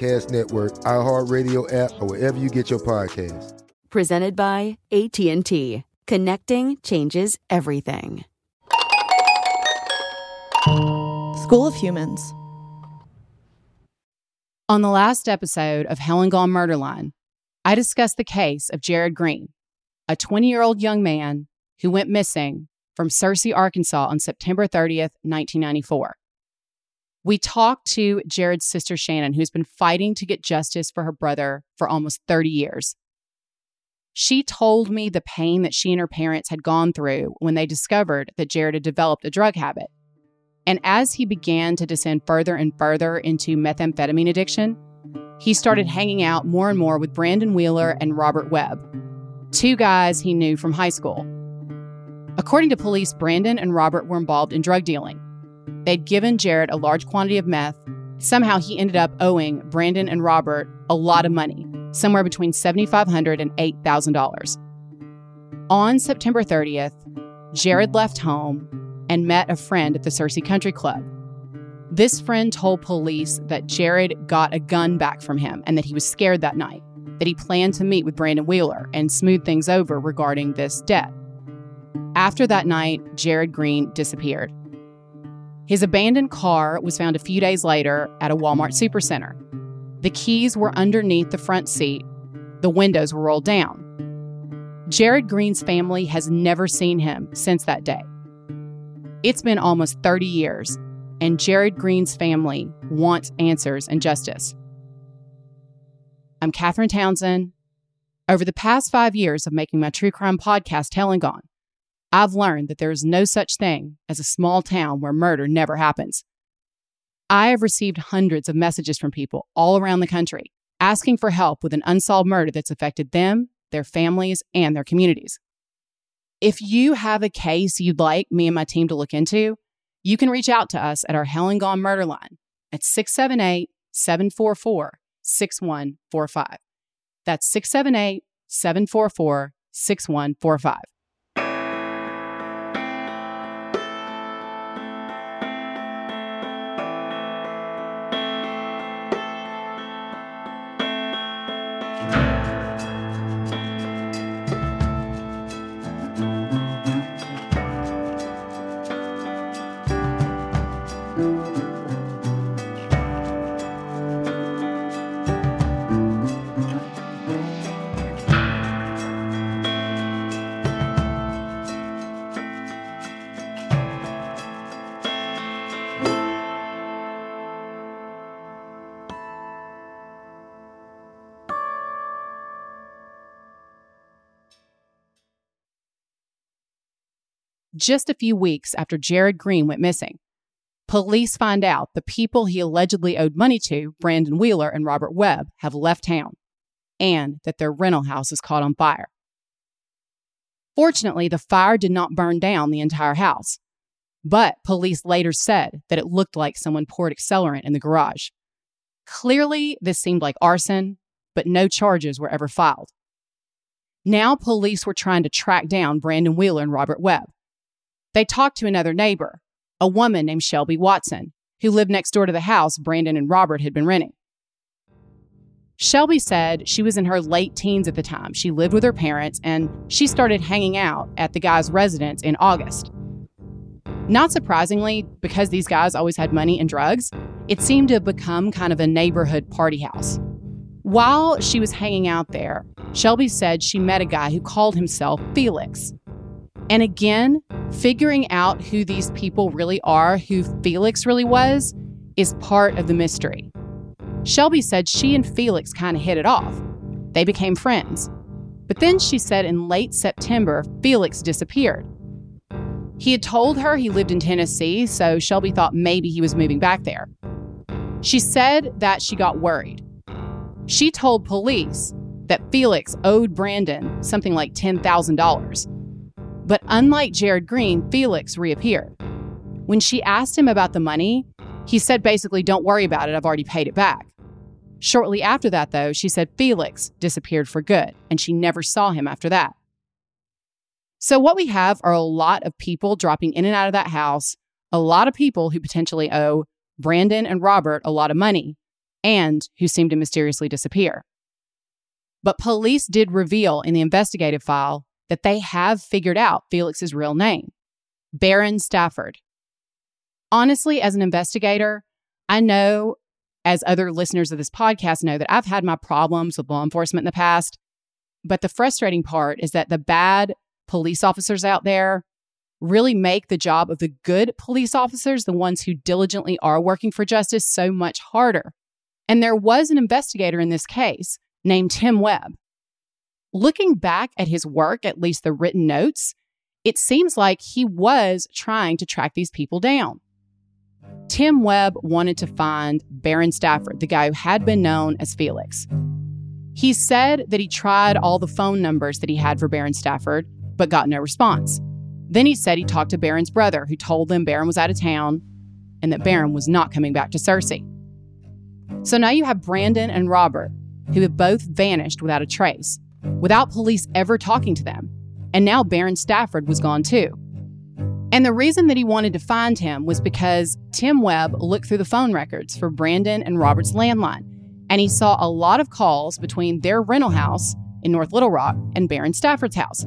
Network, iHeartRadio app, or wherever you get your podcasts. Presented by AT&T. Connecting changes everything. School of Humans. On the last episode of Hell and Gone Murder Line, I discussed the case of Jarrod Green, a 20 year old young man who went missing from Searcy, Arkansas on September 30th, 1994. We talked to Jarrod's sister Shannon, who's been fighting to get justice for her brother for almost 30 years. She told me the pain that she and her parents had gone through when they discovered that Jarrod had developed a drug habit. And as he began to descend further and further into methamphetamine addiction, he started hanging out more and more with Brandon Wheeler and Robert Webb, two guys he knew from high school. According to police, Brandon and Robert were involved in drug dealing. They'd given Jarrod a large quantity of meth. Somehow he ended up owing Brandon and Robert a lot of money, somewhere between $7,500 and $8,000. On September 30th, Jarrod left home and met a friend at the Searcy Country Club. This friend told police that Jarrod got a gun back from him and that he was scared that night, that he planned to meet with Brandon Wheeler and smooth things over regarding this debt. After that night, Jarrod Green disappeared. His abandoned car was found a few days later at a Walmart supercenter. The keys were underneath the front seat, the windows were rolled down. Jarrod Green's family has never seen him since that day. It's been almost 30 years, and Jarrod Green's family wants answers and justice. I'm Catherine Townsend. Over the past five years of making my true crime podcast, Hell and Gone, I've learned that there is no such thing as a small town where murder never happens. I have received hundreds of messages from people all around the country asking for help with an unsolved murder that's affected them, their families, and their communities. If you have a case you'd like me and my team to look into, you can reach out to us at our Hell and Gone Murder line at 678 744 6145. That's 678 744 6145. Just a few weeks after Jarrod Green went missing. Police find out the people he allegedly owed money to, Brandon Wheeler and Robert Webb, have left town and that their rental house is caught on fire. Fortunately, the fire did not burn down the entire house, but police later said that it looked like someone poured accelerant in the garage. Clearly, this seemed like arson, but no charges were ever filed. Now, police were trying to track down Brandon Wheeler and Robert Webb. They talked to another neighbor, a woman named Shelby Watson, who lived next door to the house Brandon and Robert had been renting. Shelby said she was in her late teens at the time. She lived with her parents and she started hanging out at the guy's residence in August. Not surprisingly, because these guys always had money and drugs, it seemed to have become kind of a neighborhood party house. While she was hanging out there, Shelby said she met a guy who called himself Felix. And again, figuring out who these people really are, who Felix really was, is part of the mystery. Shelby said she and Felix kind of hit it off. They became friends. But then she said in late September, Felix disappeared. He had told her he lived in Tennessee, so Shelby thought maybe he was moving back there. She said that she got worried. She told police that Felix owed Brandon something like $10,000. But unlike Jarrod Green, Felix reappeared. When she asked him about the money, he said basically, Don't worry about it, I've already paid it back. Shortly after that, though, she said Felix disappeared for good, and she never saw him after that. So, what we have are a lot of people dropping in and out of that house, a lot of people who potentially owe Brandon and Robert a lot of money, and who seem to mysteriously disappear. But police did reveal in the investigative file that they have figured out Felix's real name Baron Stafford. Honestly, as an investigator, I know, as other listeners of this podcast know, that I've had my problems with law enforcement in the past. But the frustrating part is that the bad police officers out there really make the job of the good police officers, the ones who diligently are working for justice, so much harder. And there was an investigator in this case named Tim Webb. Looking back at his work, at least the written notes, it seems like he was trying to track these people down. Tim Webb wanted to find Baron Stafford, the guy who had been known as Felix. He said that he tried all the phone numbers that he had for Baron Stafford, but got no response. Then he said he talked to Baron's brother, who told them Baron was out of town and that Baron was not coming back to Searcy. So now you have Brandon and Robert, who have both vanished without a trace, without police ever talking to them. And now Baron Stafford was gone too. And the reason that he wanted to find him was because Tim Webb looked through the phone records for Brandon and Robert's landline, and he saw a lot of calls between their rental house in North Little Rock and Baron Stafford's house.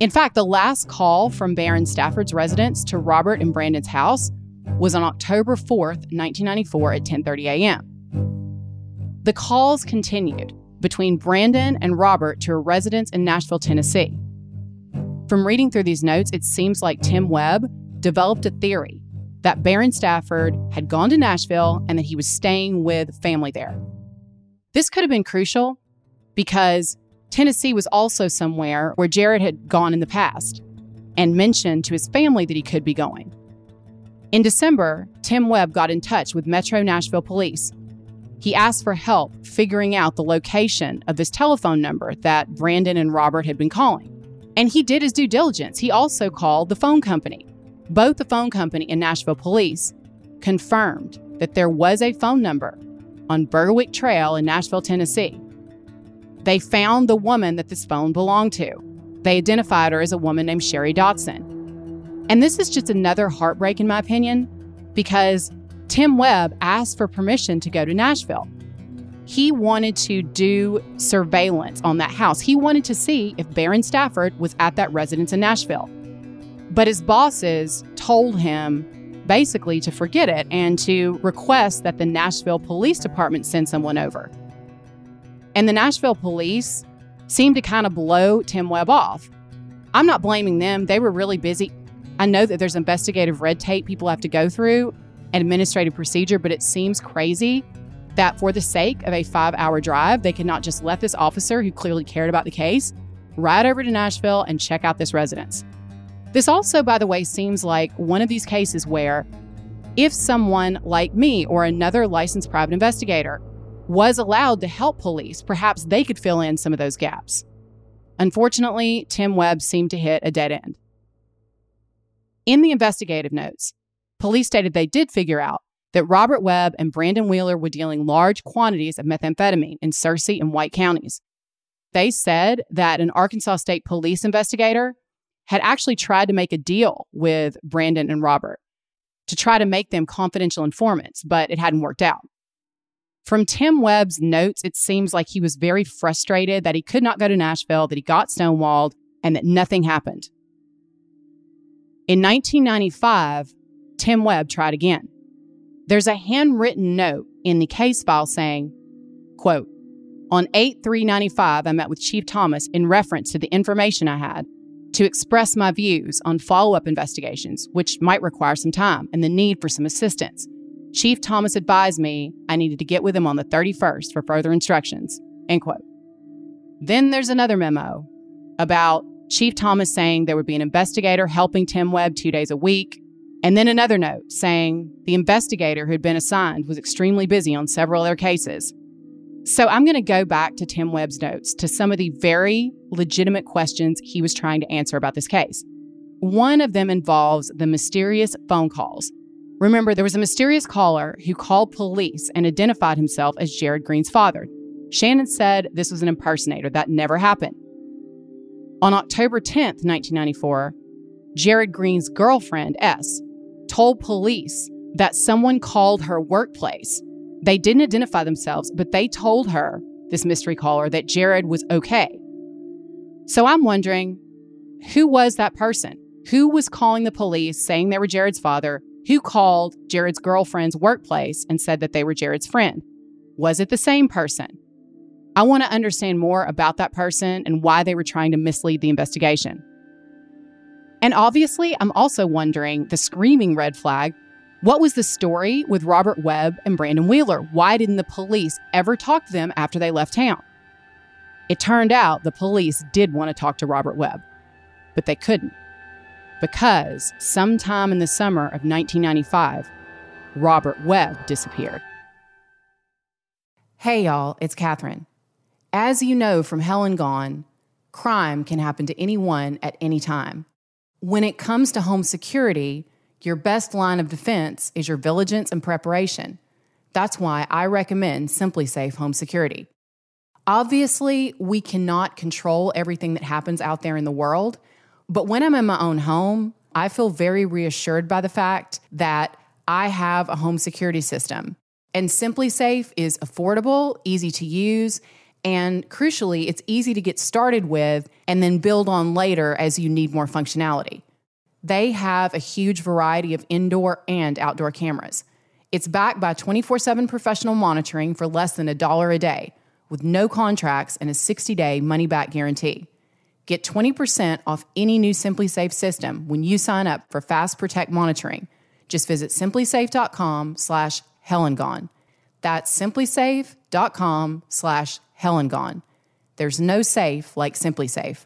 In fact, the last call from Baron Stafford's residence to Robert and Brandon's house was on October 4th, 1994 at 10:30 a.m. The calls continued between Brandon and Robert to a residence in Nashville, Tennessee. From reading through these notes, it seems like Tim Webb developed a theory that Baron Stafford had gone to Nashville and that he was staying with family there. This could have been crucial because Tennessee was also somewhere where Jarrod had gone in the past and mentioned to his family that he could be going. In December, Tim Webb got in touch with Metro Nashville Police. He asked for help figuring out the location of this telephone number that Brandon and Robert had been calling. And he did his due diligence. He also called the phone company. Both the phone company and Nashville Police confirmed that there was a phone number on Berwick Trail in Nashville, Tennessee they found the woman that this phone belonged to. They identified her as a woman named Sherry Dotson. And this is just another heartbreak, in my opinion, because Tim Webb asked for permission to go to Nashville. He wanted to do surveillance on that house. He wanted to see if Baron Stafford was at that residence in Nashville. But his bosses told him basically to forget it and to request that the Nashville Police Department send someone over. And the Nashville police seemed to kind of blow Tim Webb off. I'm not blaming them, they were really busy. I know that there's investigative red tape people have to go through administrative procedure, but it seems crazy that for the sake of a five hour drive, they could not just let this officer who clearly cared about the case ride over to Nashville and check out this residence. This also, by the way, seems like one of these cases where if someone like me or another licensed private investigator was allowed to help police, perhaps they could fill in some of those gaps. Unfortunately, Tim Webb seemed to hit a dead end. In the investigative notes, police stated they did figure out that Robert Webb and Brandon Wheeler were dealing large quantities of methamphetamine in Searcy and White counties. They said that an Arkansas State police investigator had actually tried to make a deal with Brandon and Robert to try to make them confidential informants, but it hadn't worked out. From Tim Webb's notes, it seems like he was very frustrated that he could not go to Nashville, that he got stonewalled, and that nothing happened. In 1995, Tim Webb tried again. There's a handwritten note in the case file saying, quote, on 8 395, I met with Chief Thomas in reference to the information I had to express my views on follow up investigations, which might require some time and the need for some assistance. Chief Thomas advised me I needed to get with him on the 31st for further instructions. End quote. Then there's another memo about Chief Thomas saying there would be an investigator helping Tim Webb two days a week. And then another note saying the investigator who had been assigned was extremely busy on several other cases. So I'm going to go back to Tim Webb's notes to some of the very legitimate questions he was trying to answer about this case. One of them involves the mysterious phone calls Remember, there was a mysterious caller who called police and identified himself as Jarrod Green's father. Shannon said this was an impersonator. That never happened. On October 10th, 1994, Jarrod Green's girlfriend, S, told police that someone called her workplace. They didn't identify themselves, but they told her, this mystery caller, that Jarrod was okay. So I'm wondering who was that person? Who was calling the police saying they were Jarrod's father? who called Jarrod's girlfriend's workplace and said that they were Jarrod's friend. Was it the same person? I want to understand more about that person and why they were trying to mislead the investigation. And obviously, I'm also wondering the screaming red flag what was the story with Robert Webb and Brandon Wheeler? Why didn't the police ever talk to them after they left town? It turned out the police did want to talk to Robert Webb, but they couldn't because sometime in the summer of 1995, Robert Webb disappeared. Hey, y'all, it's Catherine. As you know from Hell and Gone, crime can happen to anyone at any time. When it comes to home security, your best line of defense is your vigilance and preparation. That's why I recommend SimpliSafe Home Security. Obviously, we cannot control everything that happens out there in the world, but when I'm in my own home, I feel very reassured by the fact that I have a home security system. And SimpliSafe is affordable, easy to use, and crucially, it's easy to get started with and then build on later as you need more functionality. They have a huge variety of indoor and outdoor cameras. It's backed by 24 7 professional monitoring for less than a dollar a day, with no contracts and a 60 day money back guarantee. Get 20% off any new SimpliSafe system when you sign up for Fast Protect monitoring. Just visit simplisafe.com slash hellandgone. That's simplisafe.com slash hellandgone. There's no safe like SimpliSafe.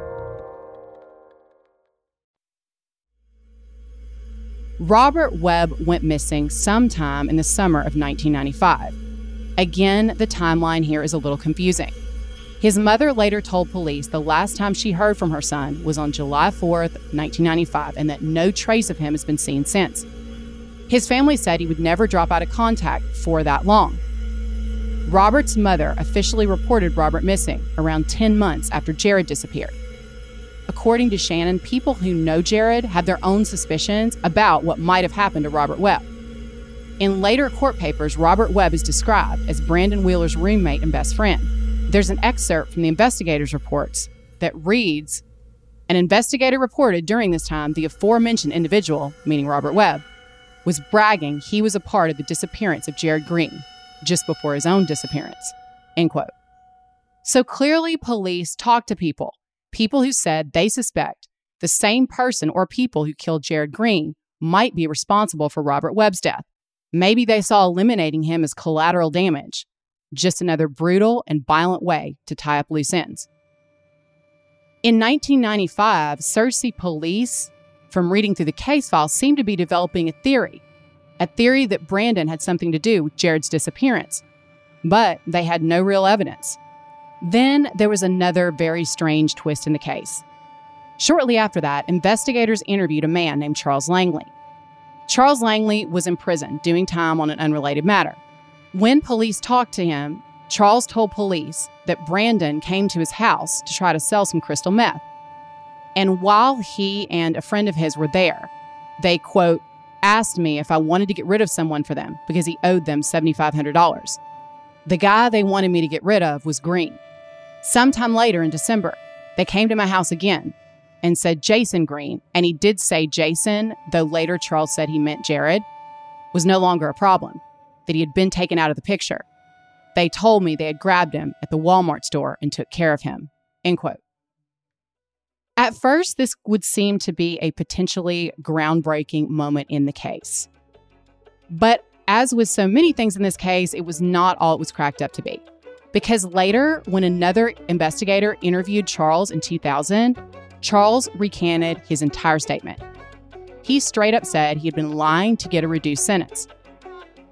Robert Webb went missing sometime in the summer of 1995. Again, the timeline here is a little confusing. His mother later told police the last time she heard from her son was on July 4th, 1995, and that no trace of him has been seen since. His family said he would never drop out of contact for that long. Robert's mother officially reported Robert missing around 10 months after Jarrod disappeared. According to Shannon, people who know Jarrod have their own suspicions about what might have happened to Robert Webb. In later court papers, Robert Webb is described as Brandon Wheeler's roommate and best friend. There's an excerpt from the investigators' reports that reads An investigator reported during this time the aforementioned individual, meaning Robert Webb, was bragging he was a part of the disappearance of Jarrod Green just before his own disappearance. End quote. So clearly, police talked to people people who said they suspect the same person or people who killed Jarrod Green might be responsible for Robert Webb's death. Maybe they saw eliminating him as collateral damage, just another brutal and violent way to tie up loose ends. In 1995, Searcy police, from reading through the case file, seemed to be developing a theory a theory that Brandon had something to do with Jarrod's disappearance. But they had no real evidence. Then there was another very strange twist in the case. Shortly after that, investigators interviewed a man named Charles Langley. Charles Langley was in prison doing time on an unrelated matter. When police talked to him, Charles told police that Brandon came to his house to try to sell some crystal meth. And while he and a friend of his were there, they, quote, asked me if I wanted to get rid of someone for them because he owed them $7,500. The guy they wanted me to get rid of was Green. Sometime later in December, they came to my house again and said Jason Green, and he did say Jason, though later Charles said he meant Jarrod, was no longer a problem, that he had been taken out of the picture. They told me they had grabbed him at the Walmart store and took care of him. End quote. At first, this would seem to be a potentially groundbreaking moment in the case. But as with so many things in this case, it was not all it was cracked up to be. Because later, when another investigator interviewed Charles in 2000, Charles recanted his entire statement. He straight up said he had been lying to get a reduced sentence.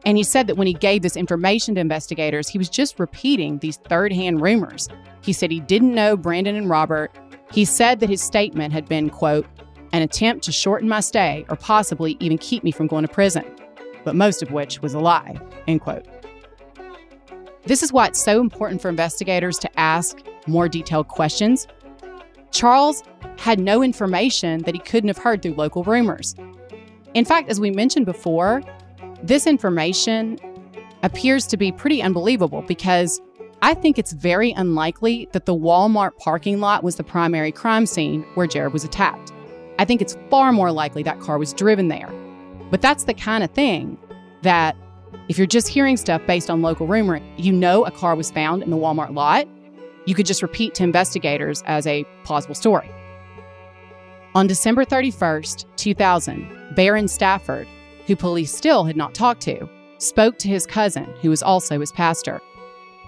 And he said that when he gave this information to investigators, he was just repeating these third hand rumors. He said he didn't know Brandon and Robert. He said that his statement had been, quote, an attempt to shorten my stay or possibly even keep me from going to prison, but most of which was a lie, end quote. This is why it's so important for investigators to ask more detailed questions. Charles had no information that he couldn't have heard through local rumors. In fact, as we mentioned before, this information appears to be pretty unbelievable because I think it's very unlikely that the Walmart parking lot was the primary crime scene where Jarrod was attacked. I think it's far more likely that car was driven there. But that's the kind of thing that if you're just hearing stuff based on local rumor, you know a car was found in the Walmart lot, you could just repeat to investigators as a plausible story. On December 31st, 2000, Baron Stafford, who police still had not talked to, spoke to his cousin, who was also his pastor.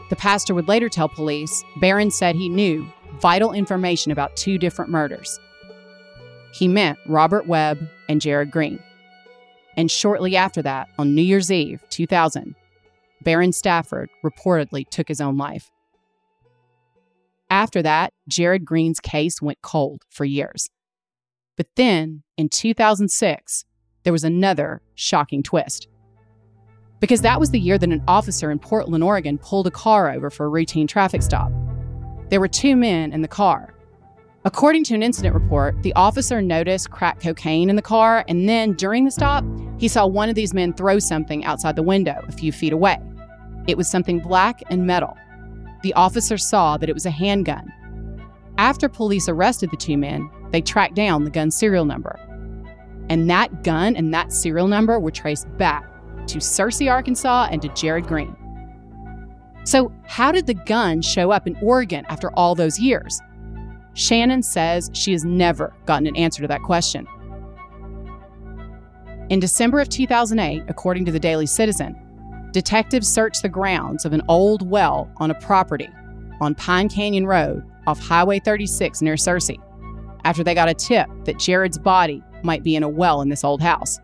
The pastor would later tell police Baron said he knew vital information about two different murders. He meant Robert Webb and Jarrod Green. And shortly after that, on New Year's Eve, 2000, Baron Stafford reportedly took his own life. After that, Jarrod Green's case went cold for years. But then, in 2006, there was another shocking twist because that was the year that an officer in Portland, Oregon pulled a car over for a routine traffic stop. There were two men in the car. According to an incident report, the officer noticed crack cocaine in the car, and then during the stop, he saw one of these men throw something outside the window a few feet away. It was something black and metal. The officer saw that it was a handgun. After police arrested the two men, they tracked down the gun's serial number. And that gun and that serial number were traced back to Searcy, Arkansas, and to Jarrod Green. So, how did the gun show up in Oregon after all those years? Shannon says she has never gotten an answer to that question. In December of 2008, according to the Daily Citizen, detectives searched the grounds of an old well on a property on Pine Canyon Road off Highway 36 near Searcy after they got a tip that Jarrod's body might be in a well in this old house.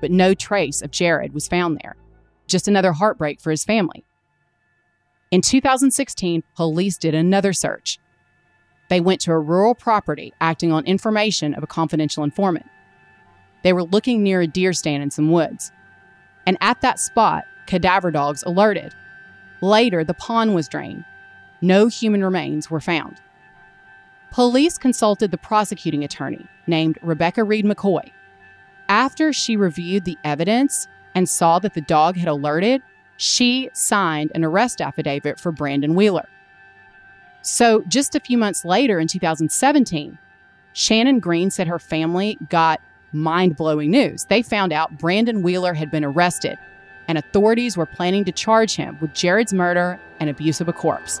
But no trace of Jarrod was found there. Just another heartbreak for his family. In 2016, police did another search. They went to a rural property acting on information of a confidential informant. They were looking near a deer stand in some woods. And at that spot, cadaver dogs alerted. Later, the pond was drained. No human remains were found. Police consulted the prosecuting attorney, named Rebecca Reed McCoy. After she reviewed the evidence and saw that the dog had alerted, she signed an arrest affidavit for Brandon Wheeler. So, just a few months later in 2017, Shannon Green said her family got mind blowing news. They found out Brandon Wheeler had been arrested, and authorities were planning to charge him with Jarrod's murder and abuse of a corpse.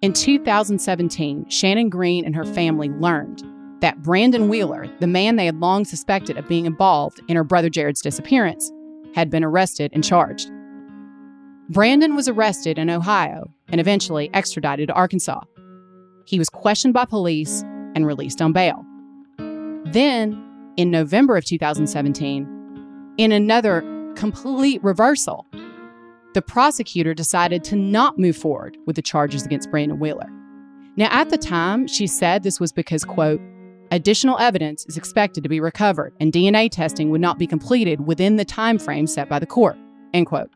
In 2017, Shannon Green and her family learned that Brandon Wheeler, the man they had long suspected of being involved in her brother Jarrod's disappearance, had been arrested and charged. Brandon was arrested in Ohio and eventually extradited to Arkansas. He was questioned by police and released on bail. Then, in November of 2017, in another complete reversal, the prosecutor decided to not move forward with the charges against Brandon Wheeler. Now, at the time, she said this was because, quote, additional evidence is expected to be recovered and DNA testing would not be completed within the time frame set by the court, end quote.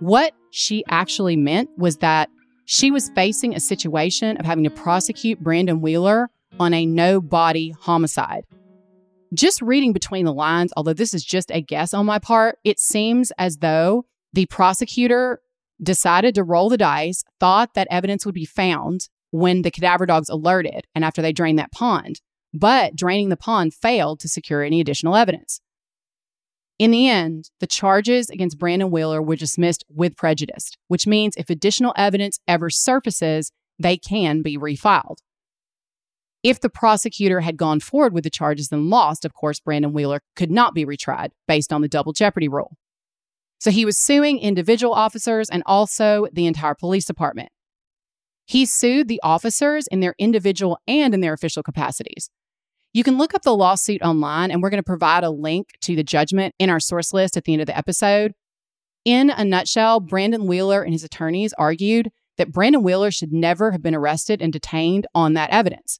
What she actually meant was that she was facing a situation of having to prosecute Brandon Wheeler on a no body homicide. Just reading between the lines, although this is just a guess on my part, it seems as though the prosecutor decided to roll the dice, thought that evidence would be found when the cadaver dogs alerted and after they drained that pond, but draining the pond failed to secure any additional evidence. In the end, the charges against Brandon Wheeler were dismissed with prejudice, which means if additional evidence ever surfaces, they can be refiled. If the prosecutor had gone forward with the charges and lost, of course, Brandon Wheeler could not be retried based on the double jeopardy rule. So he was suing individual officers and also the entire police department. He sued the officers in their individual and in their official capacities. You can look up the lawsuit online, and we're going to provide a link to the judgment in our source list at the end of the episode. In a nutshell, Brandon Wheeler and his attorneys argued that Brandon Wheeler should never have been arrested and detained on that evidence.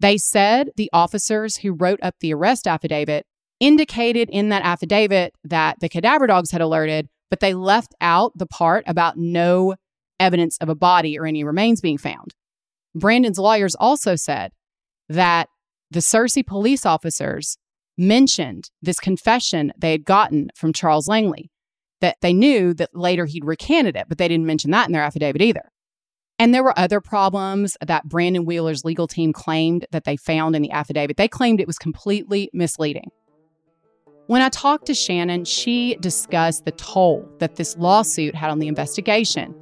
They said the officers who wrote up the arrest affidavit indicated in that affidavit that the cadaver dogs had alerted, but they left out the part about no evidence of a body or any remains being found. Brandon's lawyers also said that the Searcy police officers mentioned this confession they had gotten from Charles Langley, that they knew that later he'd recanted it, but they didn't mention that in their affidavit either. And there were other problems that Brandon Wheeler's legal team claimed that they found in the affidavit. They claimed it was completely misleading. When I talked to Shannon, she discussed the toll that this lawsuit had on the investigation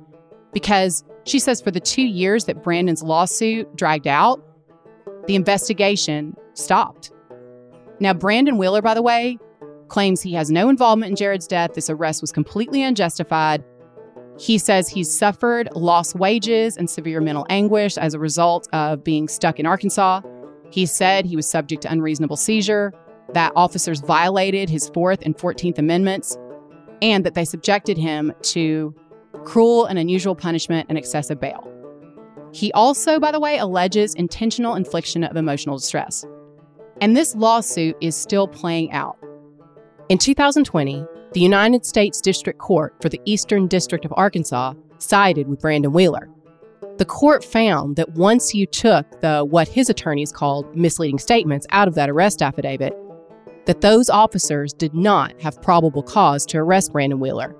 because she says for the two years that Brandon's lawsuit dragged out, the investigation stopped. Now, Brandon Wheeler, by the way, claims he has no involvement in Jarrod's death. This arrest was completely unjustified. He says he's suffered lost wages and severe mental anguish as a result of being stuck in Arkansas. He said he was subject to unreasonable seizure that officers violated his Fourth and 14th Amendments, and that they subjected him to cruel and unusual punishment and excessive bail. He also, by the way, alleges intentional infliction of emotional distress. And this lawsuit is still playing out. In 2020, the United States District Court for the Eastern District of Arkansas sided with Brandon Wheeler. The court found that once you took the what his attorneys called misleading statements out of that arrest affidavit, that those officers did not have probable cause to arrest Brandon Wheeler.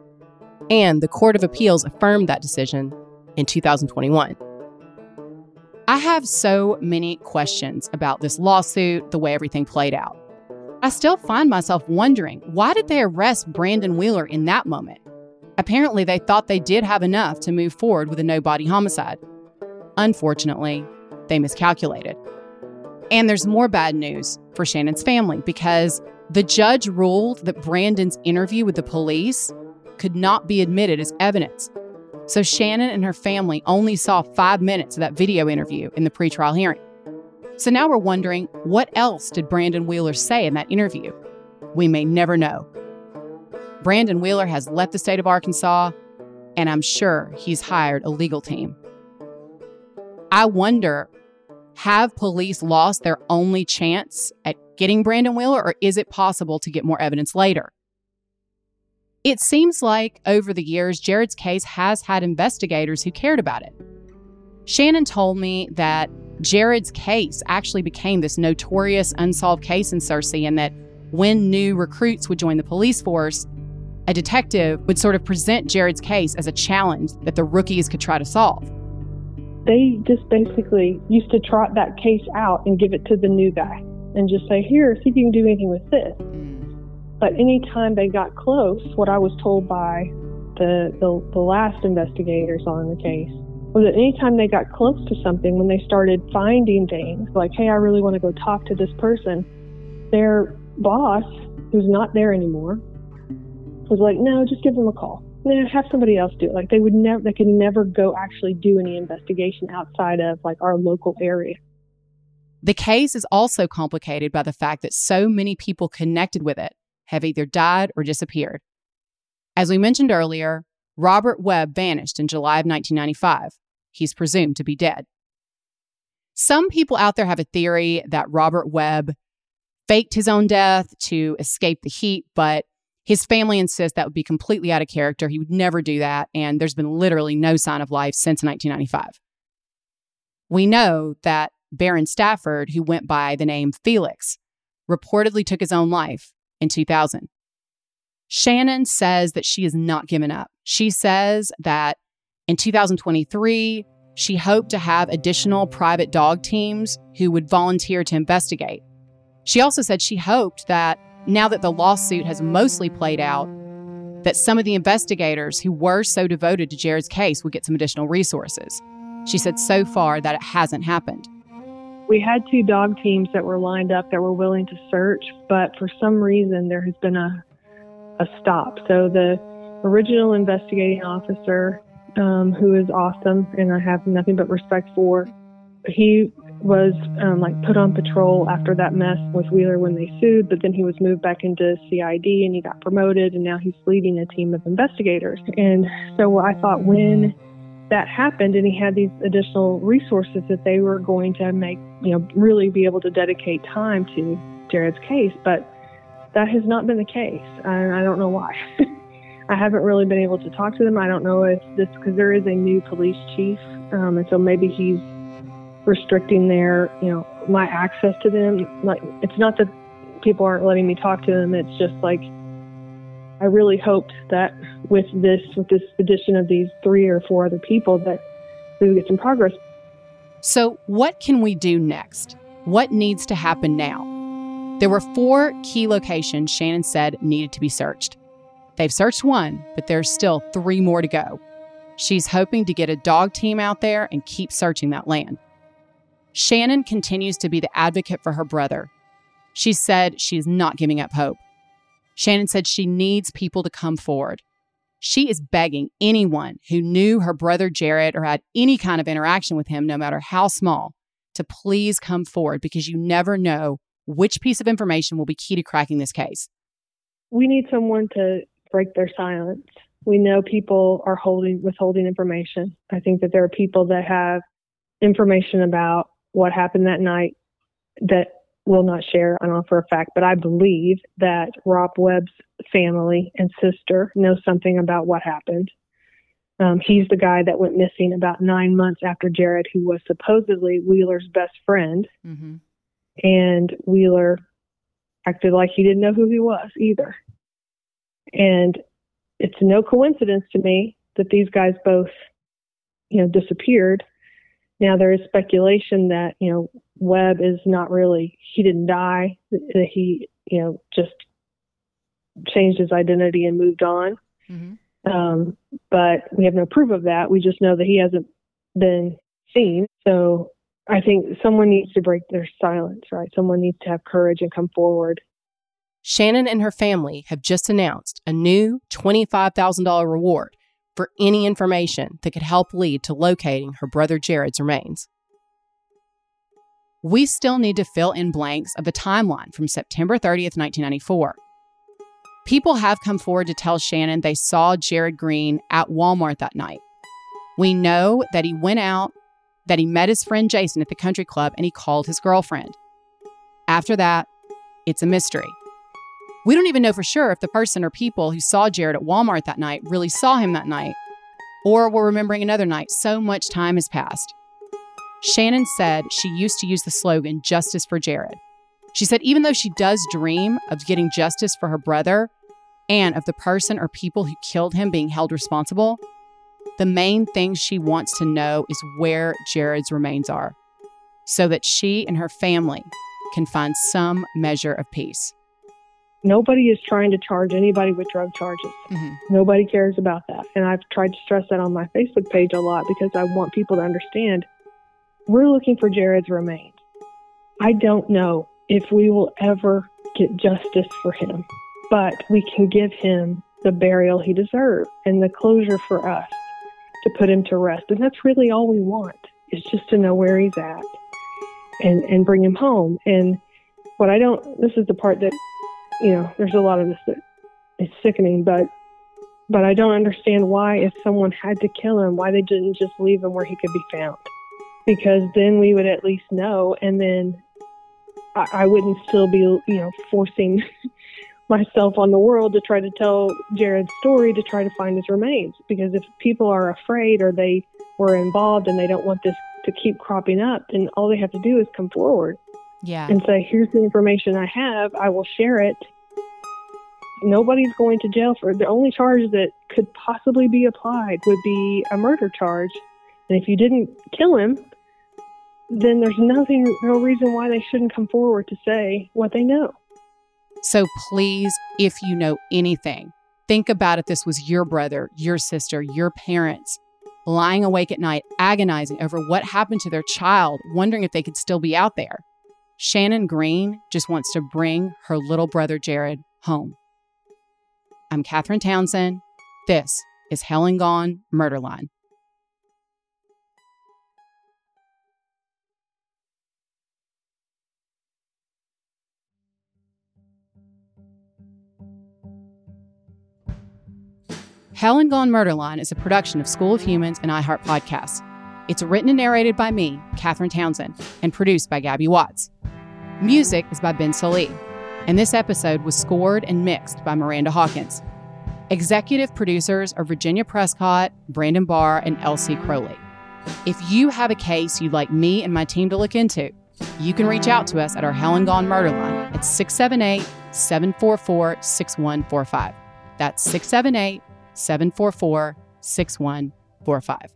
And the Court of Appeals affirmed that decision in 2021. I have so many questions about this lawsuit, the way everything played out. I still find myself wondering why did they arrest Brandon Wheeler in that moment? Apparently, they thought they did have enough to move forward with a no body homicide. Unfortunately, they miscalculated. And there's more bad news for Shannon's family because the judge ruled that Brandon's interview with the police could not be admitted as evidence. So Shannon and her family only saw five minutes of that video interview in the pretrial hearing. So now we're wondering what else did Brandon Wheeler say in that interview? We may never know. Brandon Wheeler has left the state of Arkansas, and I'm sure he's hired a legal team. I wonder have police lost their only chance at getting Brandon Wheeler, or is it possible to get more evidence later? It seems like over the years, Jarrod's case has had investigators who cared about it. Shannon told me that Jarrod's case actually became this notorious unsolved case in Searcy, and that when new recruits would join the police force, a detective would sort of present Jarrod's case as a challenge that the rookies could try to solve they just basically used to trot that case out and give it to the new guy and just say, Here, see if you can do anything with this. Mm. But anytime they got close, what I was told by the, the, the last investigators on the case was that anytime they got close to something, when they started finding things like, hey, I really want to go talk to this person, their boss, who's not there anymore, was like, no, just give them a call have somebody else do it. Like they would never, they could never go actually do any investigation outside of like our local area. The case is also complicated by the fact that so many people connected with it have either died or disappeared. As we mentioned earlier, Robert Webb vanished in July of 1995. He's presumed to be dead. Some people out there have a theory that Robert Webb faked his own death to escape the heat, but his family insists that would be completely out of character. He would never do that. And there's been literally no sign of life since 1995. We know that Baron Stafford, who went by the name Felix, reportedly took his own life in 2000. Shannon says that she has not given up. She says that in 2023, she hoped to have additional private dog teams who would volunteer to investigate. She also said she hoped that now that the lawsuit has mostly played out, that some of the investigators who were so devoted to Jarrod's case would get some additional resources. She said so far that it hasn't happened. We had two dog teams that were lined up that were willing to search, but for some reason there has been a a stop. So the original investigating officer, um, who is awesome and I have nothing but respect for, he was um, like put on patrol after that mess with Wheeler when they sued, but then he was moved back into CID and he got promoted, and now he's leading a team of investigators. And so I thought when that happened and he had these additional resources that they were going to make, you know, really be able to dedicate time to Jarrod's case. But that has not been the case. And I don't know why. I haven't really been able to talk to them. I don't know if this, because there is a new police chief. Um, and so maybe he's restricting their, you know, my access to them. Like, it's not that people aren't letting me talk to them. It's just like, I really hoped that with this with this addition of these three or four other people that we would get some progress. So, what can we do next? What needs to happen now? There were four key locations Shannon said needed to be searched. They've searched one, but there's still three more to go. She's hoping to get a dog team out there and keep searching that land. Shannon continues to be the advocate for her brother. She said she's not giving up hope. Shannon said she needs people to come forward. She is begging anyone who knew her brother Jarrod or had any kind of interaction with him, no matter how small, to please come forward because you never know which piece of information will be key to cracking this case. We need someone to break their silence. We know people are holding withholding information. I think that there are people that have information about what happened that night that will not share, I don't know for a fact, but I believe that Rob Webb's family and sister know something about what happened. Um, he's the guy that went missing about nine months after Jarrod, who was supposedly Wheeler's best friend. Mm-hmm. And Wheeler acted like he didn't know who he was either. And it's no coincidence to me that these guys both, you know, disappeared now there is speculation that you know Webb is not really he didn't die that he you know just changed his identity and moved on. Mm-hmm. Um, but we have no proof of that. We just know that he hasn't been seen. So I think someone needs to break their silence, right? Someone needs to have courage and come forward. Shannon and her family have just announced a new $25,000 reward for any information that could help lead to locating her brother Jarrod's remains. We still need to fill in blanks of the timeline from September 30th, 1994. People have come forward to tell Shannon they saw Jarrod Green at Walmart that night. We know that he went out, that he met his friend Jason at the country club, and he called his girlfriend. After that, it's a mystery. We don't even know for sure if the person or people who saw Jarrod at Walmart that night really saw him that night or were remembering another night. So much time has passed. Shannon said she used to use the slogan, Justice for Jarrod. She said, even though she does dream of getting justice for her brother and of the person or people who killed him being held responsible, the main thing she wants to know is where Jarrod's remains are so that she and her family can find some measure of peace. Nobody is trying to charge anybody with drug charges. Mm-hmm. Nobody cares about that. And I've tried to stress that on my Facebook page a lot because I want people to understand we're looking for Jarrod's remains. I don't know if we will ever get justice for him, but we can give him the burial he deserves and the closure for us to put him to rest. And that's really all we want is just to know where he's at and, and bring him home. And what I don't, this is the part that you know, there's a lot of this that is sickening, but but I don't understand why if someone had to kill him, why they didn't just leave him where he could be found. Because then we would at least know and then I, I wouldn't still be, you know, forcing myself on the world to try to tell Jarrod's story to try to find his remains. Because if people are afraid or they were involved and they don't want this to keep cropping up, then all they have to do is come forward. Yeah. And say, here's the information I have. I will share it. Nobody's going to jail for it. The only charge that could possibly be applied would be a murder charge. And if you didn't kill him, then there's nothing, no reason why they shouldn't come forward to say what they know. So please, if you know anything, think about if this was your brother, your sister, your parents lying awake at night, agonizing over what happened to their child, wondering if they could still be out there. Shannon Green just wants to bring her little brother Jarrod home. I'm Catherine Townsend. This is Helen Gone Murderline. Hell and Gone Murder Line is a production of School of Humans and iHeart Podcasts. It's written and narrated by me, Catherine Townsend, and produced by Gabby Watts. Music is by Ben Salee, and this episode was scored and mixed by Miranda Hawkins. Executive producers are Virginia Prescott, Brandon Barr, and Elsie Crowley. If you have a case you'd like me and my team to look into, you can reach out to us at our Hell and Gone Murder Line at 678 744 6145. That's 678 744 6145.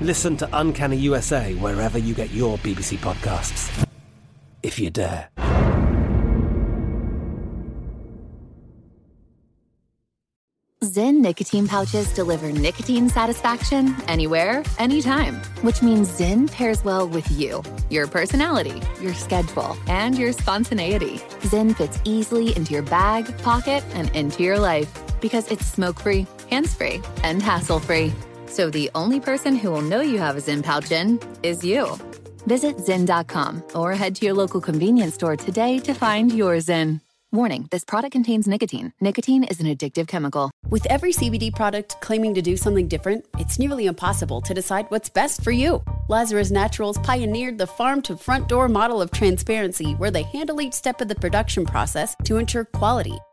Listen to Uncanny USA wherever you get your BBC podcasts, if you dare. Zyn nicotine pouches deliver nicotine satisfaction anywhere, anytime, which means Zyn pairs well with you, your personality, your schedule, and your spontaneity. Zyn fits easily into your bag, pocket, and into your life because it's smoke free, hands free, and hassle free. So the only person who will know you have a Zyn pouch is you. Visit Zyn.com or head to your local convenience store today to find your Zyn. Warning this product contains nicotine. Nicotine is an addictive chemical. With every CBD product claiming to do something different, it's nearly impossible to decide what's best for you. Lazarus Naturals pioneered the farm to front door model of transparency where they handle each step of the production process to ensure quality,